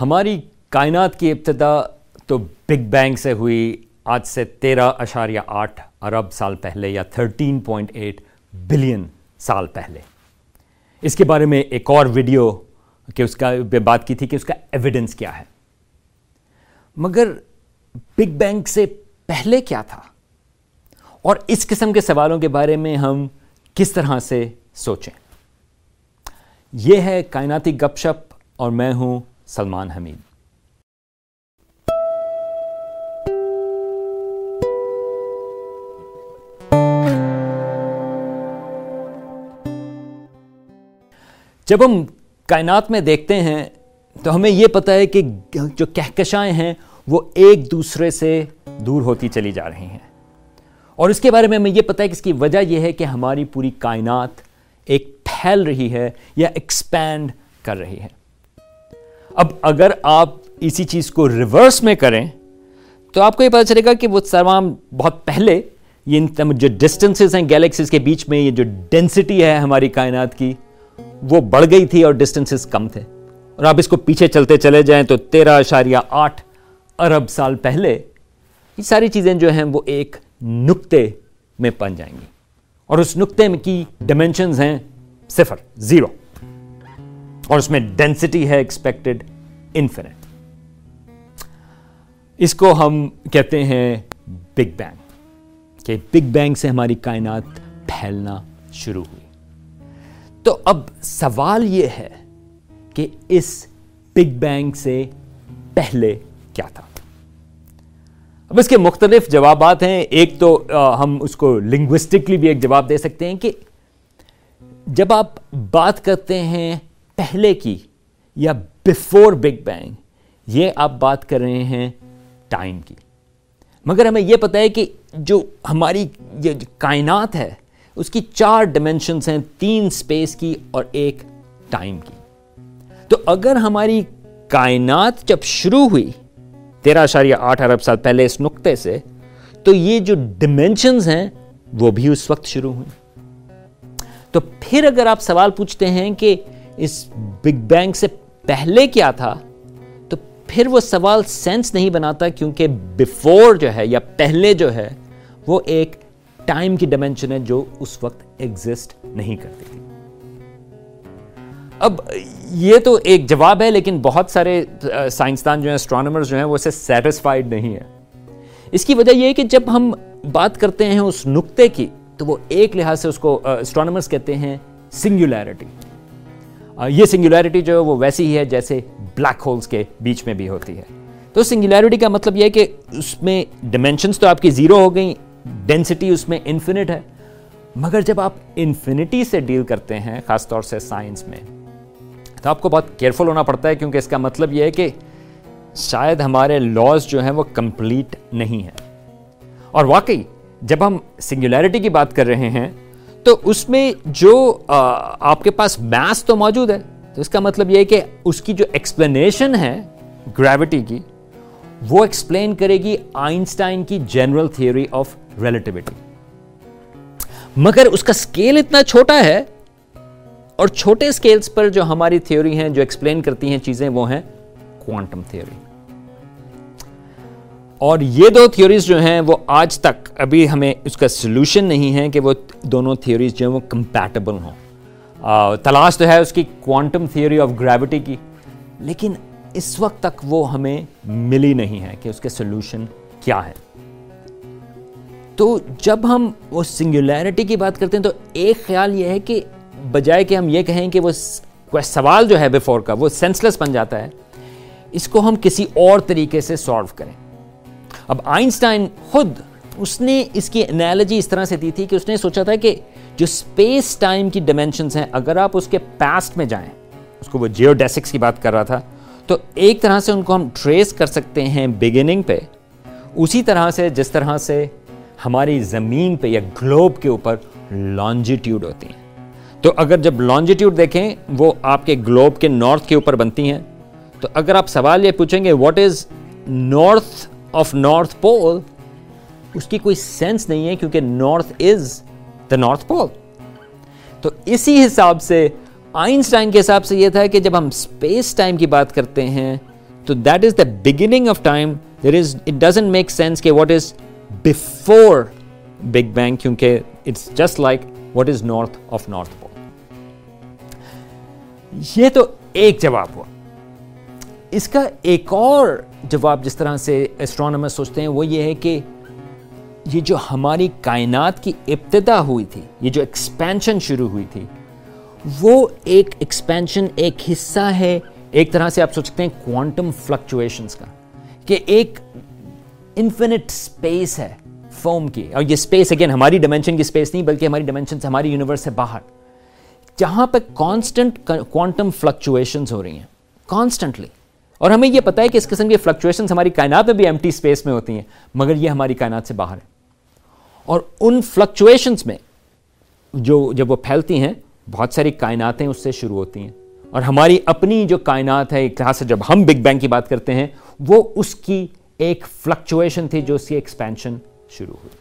ہماری کائنات کی ابتدا تو بگ بینگ سے ہوئی، آج سے تیرہ اشاریہ آٹھ ارب سال پہلے یا تھرٹین پوائنٹ ایٹ بلین سال پہلے۔ اس کے بارے میں ایک اور ویڈیو کہ اس کا بات کی تھی کہ اس کا ایویڈنس کیا ہے۔ مگر بگ بینگ سے پہلے کیا تھا؟ اور اس قسم کے سوالوں کے بارے میں ہم کس طرح سے سوچیں؟ یہ ہے کائناتی گپ شپ اور میں ہوں سلمان حمید۔ جب ہم کائنات میں دیکھتے ہیں، تو ہمیں یہ پتا ہے کہ جو کہکشائیں ہیں، وہ ایک دوسرے سے دور ہوتی چلی جا رہی ہیں۔ اور اس کے بارے میں ہمیں یہ پتا ہے کہ اس کی وجہ یہ ہے کہ ہماری پوری کائنات ایک پھیل رہی ہے یا ایکسپینڈ کر رہی ہے۔ اب اگر آپ اسی چیز کو ریورس میں کریں، تو آپ کو یہ پتا چلے گا کہ وہ تمام بہت پہلے یہ جو ڈسٹنسز ہیں گیلیکسیز کے بیچ میں یہ جو ڈینسٹی ہے ہماری کائنات کی، وہ بڑھ گئی تھی اور ڈسٹنسز کم تھے۔ اور آپ اس کو پیچھے چلتے چلے جائیں تو تیرہ اشاریہ آٹھ ارب سال پہلے یہ ساری چیزیں جو ہیں وہ ایک نقطے میں پن جائیں گی۔ اور اس نقطے میں کی ڈائمینشنز ہیں صفر، زیرو۔ اور اس میں ڈینسٹی ہے ایکسپیکٹڈ انفینٹ اس کو ہم کہتے ہیں بگ بینگ کہ بگ بینگ سے ہماری کائنات پھیلنا شروع ہوئی. تو اب سوال یہ ہے کہ اس بگ بینگ سے پہلے کیا تھا؟ اب اس کے مختلف جوابات ہیں. ایک تو ہم اس کو لنگوسٹکلی بھی ایک جواب دے سکتے ہیں کہ جب آپ بات کرتے ہیں پہلے کی یا بفور بگ بینگ یہ آپ بات کر رہے ہیں ٹائم کی۔ مگر ہمیں یہ پتا ہے کہ جو ہماری یہ کائنات ہے، اس کی چار ڈائمینشنس ہیں، تین سپیس کی اور ایک ٹائم کی۔ تو اگر ہماری کائنات جب شروع ہوئی، تیرہ اشاریہ آٹھ ارب سال پہلے اس نقطے سے، تو یہ جو ڈیمینشنز ہیں، وہ بھی اس وقت شروع ہوئی تو پھر اگر آپ سوال پوچھتے ہیں کہ اس بگ بینگ سے پہلے کیا تھا؟ تو پھر وہ سوال سینس نہیں بناتا کیونکہ بفور جو ہے یا پہلے جو ہے، وہ ایک ٹائم کی ڈائمینشن ہے جو اس وقت ایگزسٹ نہیں کرتی تھی۔ اب یہ تو ایک جواب ہے، لیکن بہت سارے سائنسدان جو ہیں اسٹرانومرز جو ہیں، وہ اسے سیٹسفائڈ نہیں ہے اس کی وجہ یہ ہے کہ جب ہم بات کرتے ہیں اس نقطے کی، تو وہ ایک لحاظ سے اس کو اسٹرانومرز کہتے ہیں سنگولیرٹی یہ سنگولیرٹی جو ہے وہ ویسی ہی ہے جیسے بلیک ہولز کے بیچ میں بھی ہوتی ہے۔ تو سنگولیرٹی کا مطلب یہ ہے کہ اس میں ڈائمینشنس تو آپ کی زیرو ہو گئیں ڈینسٹی اس میں انفینٹ ہے۔ مگر جب آپ انفینٹی سے ڈیل کرتے ہیں، خاص طور سے سائنس میں، تو آپ کو بہت کیئرفل ہونا پڑتا ہے، کیونکہ اس کا مطلب یہ ہے کہ شاید ہمارے لاز جو ہیں وہ کمپلیٹ نہیں ہیں۔ اور واقعی، جب ہم سنگولیرٹی کی بات کر رہے ہیں تو اس میں جو آپ کے پاس میس تو موجود ہے، تو اس کا مطلب یہ ہے کہ اس کی جو ایکسپلینیشن ہے گریوٹی کی، وہ ایکسپلین کرے گی آئنسٹائن کی جنرل تھیوری آف ریلیٹیوٹی مگر اس کا اسکیل اتنا چھوٹا ہے، اور چھوٹے اسکیلس پر جو ہماری تھیوری ہیں، جو ایکسپلین کرتی ہیں چیزیں، وہ ہیں کوانٹم تھیوری اور یہ دو تھیوریز جو ہیں وہ آج تک ابھی ہمیں اس کا سولوشن نہیں ہے کہ وہ دونوں تھیوریز جو ہیں وہ کمپیٹیبل ہوں۔ تلاش تو ہے اس کی کوانٹم تھیوری آف گریوٹی کی، لیکن اس وقت تک وہ ہمیں ملی نہیں ہے کہ اس کے سولوشن کیا ہے۔ تو جب ہم وہ سنگولیرٹی کی بات کرتے ہیں تو ایک خیال یہ ہے کہ بجائے کہ ہم یہ کہیں کہ وہ سوال جو ہے بیفور کا وہ سینسلس بن جاتا ہے، اس کو ہم کسی اور طریقے سے سالو کریں۔ اب آئنسٹائن خود اس نے اس کی انالوجی اس طرح سے دی تھی کہ اس نے سوچا تھا کہ جو اسپیس ٹائم کی ڈائمینشنس ہیں، اگر آپ اس کے پاسٹ میں جائیں، اس کو وہ جیو ڈیسکس کی بات کر رہا تھا، تو ایک طرح سے ان کو ہم ٹریس کر سکتے ہیں بگننگ پہ۔ اسی طرح سے، جس طرح سے ہماری زمین پہ یا گلوب کے اوپر لانجیٹیوڈ ہوتی ہیں۔ تو اگر جب لانجیٹیوڈ دیکھیں، وہ آپ کے گلوب کے نارتھ کے اوپر بنتی ہیں۔ تو اگر آپ سوال یہ پوچھیں گے what is north of north pole اس کی کوئی سینس نہیں ہے کیونکہ نارتھ از دا نارتھ پول تو اسی حساب سے آئنسٹائن کے حساب سے یہ تھا کہ جب ہم اسپیس ٹائم کی بات کرتے ہیں، تو that is the beginning of time there is it doesn't make sense کہ what is before big bang کیونکہ it's just like what is north of north pole یہ تو ایک جواب ہوا۔ اس کا ایک اور جواب جس طرح سے اسٹرانومر سوچتے ہیں وہ یہ ہے کہ یہ جو ہماری کائنات کی ابتدا ہوئی تھی، یہ جو ایکسپینشن شروع ہوئی تھی، وہ ایک ایکسپینشن ایک حصہ ہے۔ ایک طرح سے آپ سوچ سکتے ہیں کوانٹم فلکچویشنس کا، کہ ایک انفینٹ اسپیس ہے فوم کی۔ اور یہ اسپیس اگین ہماری ڈائمینشن کی اسپیس نہیں، بلکہ ہماری ڈائمینشن سے ہماری یونیورس سے باہر۔ جہاں پہ کانسٹنٹ کوانٹم فلکچویشنس ہو رہی ہیں کانسٹنٹلی اور ہمیں یہ پتا ہے کہ اس قسم کی فلکچویشنس ہماری کائنات میں بھی ایم ٹی اسپیس میں ہوتی ہیں، مگر یہ ہماری کائنات سے باہر ہے اور ان فلکچویشنس میں جو، جب وہ پھیلتی ہیں، بہت ساری کائناتیں اس سے شروع ہوتی ہیں۔ اور ہماری اپنی جو کائنات ہے، ایک طرح سے جب ہم بگ بینگ کی بات کرتے ہیں، وہ اس کی ایک فلکچویشن تھی جو اس کی ایکسپینشن شروع ہوئی۔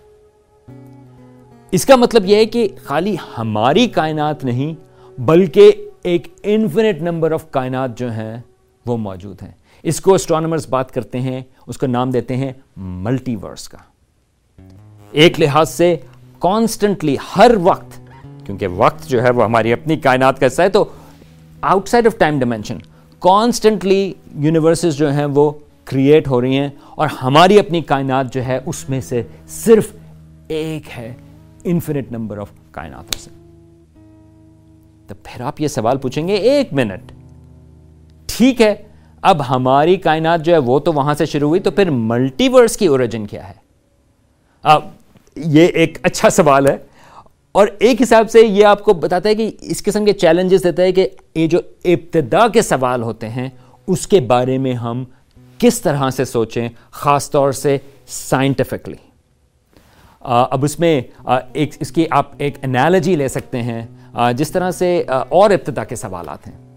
اس کا مطلب یہ ہے کہ خالی ہماری کائنات نہیں، بلکہ ایک انفینٹ نمبر آف کائنات جو ہیں وہ موجود ہیں۔ اس کو اسٹرانومرز بات کرتے ہیں، اس کو نام دیتے ہیں ملٹی ورس کا۔ ایک لحاظ سے کانسٹنٹلی ہر وقت، کیونکہ وقت جو ہے وہ ہماری اپنی کائنات کا حصہ ہے، تو outside of time dimension constantly universes جو ہیں وہ کریٹ ہو رہی ہیں اور ہماری اپنی کائنات جو ہے اس میں سے صرف ایک ہے انفینٹ نمبر آف کائناتوں سے۔ تو پھر آپ یہ سوال پوچھیں گے، ایک منٹ ٹھیک ہے، اب ہماری کائنات جو ہے وہ تو وہاں سے شروع ہوئی، تو پھر ملٹی ورس کی اوریجن کیا ہے؟ اب یہ ایک اچھا سوال ہے۔ اور ایک حساب سے یہ آپ کو بتاتا ہے کہ اس قسم کے چیلنجز دیتا ہے کہ یہ جو ابتدا کے سوال ہوتے ہیں، اس کے بارے میں ہم کس طرح سے سوچیں، خاص طور سے سائنٹیفکلی اب اس میں ایک اس کی آپ ایک انالوجی لے سکتے ہیں جس طرح سے اور ابتدا کے سوالات ہیں۔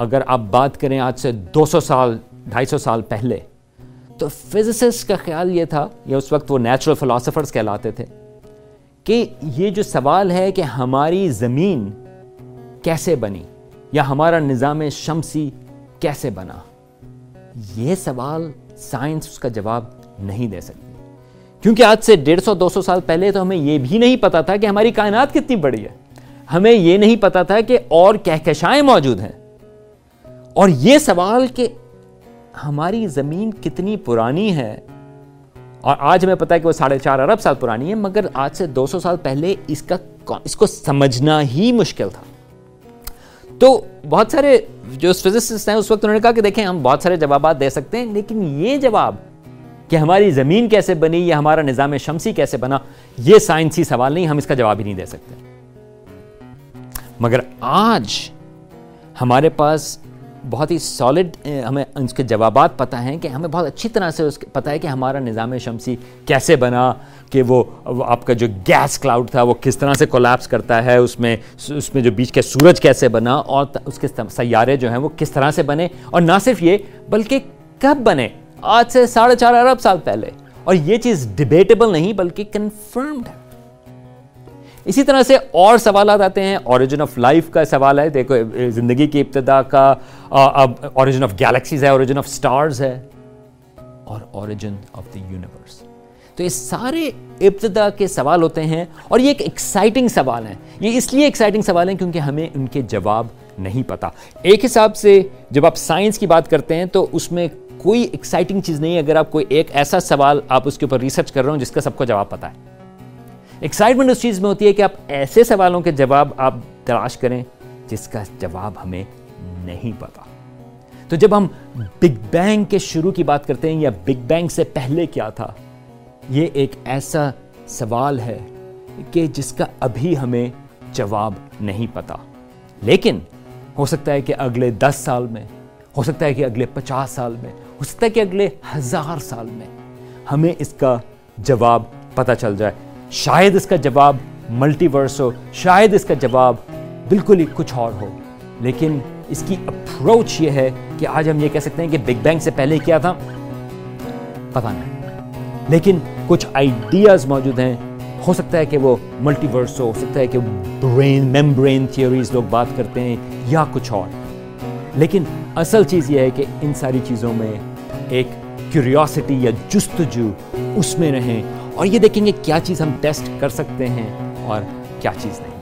اگر آپ بات کریں آج سے دو سو سال، ڈھائی سو سال پہلے، تو فزسسٹ کا خیال یہ تھا یہ اس وقت وہ نیچرل فلاسفرز کہلاتے تھے، کہ یہ جو سوال ہے کہ ہماری زمین کیسے بنی، یا ہمارا نظام شمسی کیسے بنا، یہ سوال سائنس اس کا جواب نہیں دے سکتی۔ کیونکہ آج سے ڈیڑھ سو، دو سو سال پہلے تو ہمیں یہ بھی نہیں پتا تھا کہ ہماری کائنات کتنی بڑی ہے۔ ہمیں یہ نہیں پتا تھا کہ اور کہکشائیں موجود ہیں۔ اور یہ سوال کہ ہماری زمین کتنی پرانی ہے؟ اور آج ہمیں پتا ہے کہ وہ ساڑھے چار ارب سال پرانی ہے، مگر آج سے دو سو سال پہلے اس کا اس کو سمجھنا ہی مشکل تھا۔ تو بہت سارے جو فزسسٹ ہیں، اس وقت انہوں نے کہا کہ دیکھیں، ہم بہت سارے جوابات دے سکتے ہیں، لیکن یہ جواب کہ ہماری زمین کیسے بنی، یا ہمارا نظام شمسی کیسے بنا، یہ سائنسی سوال نہیں، ہم اس کا جواب ہی نہیں دے سکتے۔ مگر آج ہمارے پاس بہت ہی سالڈ ہمیں اس کے جوابات پتہ ہیں کہ ہمیں بہت اچھی طرح سے اس پتہ ہے کہ ہمارا نظام شمسی کیسے بنا، کہ وہ آپ کا جو گیس کلاؤڈ تھا وہ کس طرح سے کولیپس کرتا ہے، اس میں اس میں جو بیچ کے سورج کیسے بنا، اور اس کے سیارے جو ہیں وہ کس طرح سے بنے، اور نہ صرف یہ، بلکہ کب بنے؟ آج سے ساڑھے چار ارب سال پہلے۔ اور یہ چیز ڈبیٹیبل نہیں، بلکہ کنفرمڈ ہے۔ اسی طرح سے اور سوالات آتے ہیں. اوریجن آف لائف کا سوال ہے. دیکھو، زندگی کی ابتدا کا اب اوریجن آف گیلیکسیز ہے اوریجن آف سٹارز ہے، اور اوریجن آف دی یونیورس تو یہ سارے ابتدا کے سوال ہوتے ہیں، اور یہ ایک ایکسائٹنگ سوال ہیں. یہ اس لیے ایکسائٹنگ سوال ہیں کیونکہ ہمیں ان کے جواب نہیں پتا. ایک حساب سے جب آپ سائنس کی بات کرتے ہیں، تو اس میں کوئی ایکسائٹنگ چیز نہیں اگر آپ کوئی ایک ایسا سوال آپ اس کے اوپر ریسرچ کر رہے ہوں، جس کا سب کو جواب پتا ہے. ایکسائٹمنٹ اس چیز میں ہوتی ہے کہ آپ ایسے سوالوں کے جواب آپ تلاش کریں جس کا جواب ہمیں نہیں پتا۔ تو جب ہم بگ بینگ کے شروع کی بات کرتے ہیں یا بگ بینگ سے پہلے کیا تھا، یہ ایک ایسا سوال ہے کہ جس کا ابھی ہمیں جواب نہیں پتا۔ لیکن ہو سکتا ہے کہ اگلے دس سال میں، ہو سکتا ہے کہ اگلے پچاس سال میں، ہو سکتا ہے کہ اگلے ہزار سال میں ہمیں اس کا جواب پتہ چل جائے۔ شاید اس کا جواب ملٹی ورس ہو شاید اس کا جواب بالکل ہی کچھ اور ہو۔ لیکن اس کی اپروچ یہ ہے کہ آج ہم یہ کہہ سکتے ہیں کہ بگ بینگ سے پہلے کیا تھا؟ پتہ نہیں۔ لیکن کچھ آئیڈیاز موجود ہیں۔ ہو سکتا ہے کہ وہ ملٹی ورس ہو سکتا ہے کہ برین ممبرین تھیوریز لوگ بات کرتے ہیں یا کچھ اور۔ لیکن اصل چیز یہ ہے کہ ان ساری چیزوں میں ایک کیوریوسٹی یا جستجو اس میں رہیں۔ اور یہ دیکھیں گے کیا چیز ہم ٹیسٹ کر سکتے ہیں اور کیا چیز نہیں۔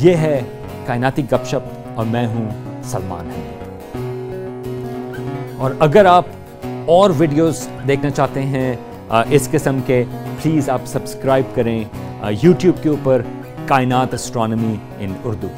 یہ ہے کائناتی گپ شپ اور میں ہوں سلمان حمید۔ اور اگر آپ اور ویڈیوز دیکھنا چاہتے ہیں اس قسم کے پلیز آپ سبسکرائب کریں یوٹیوب کے اوپر کائنات اسٹرانمی ان اردو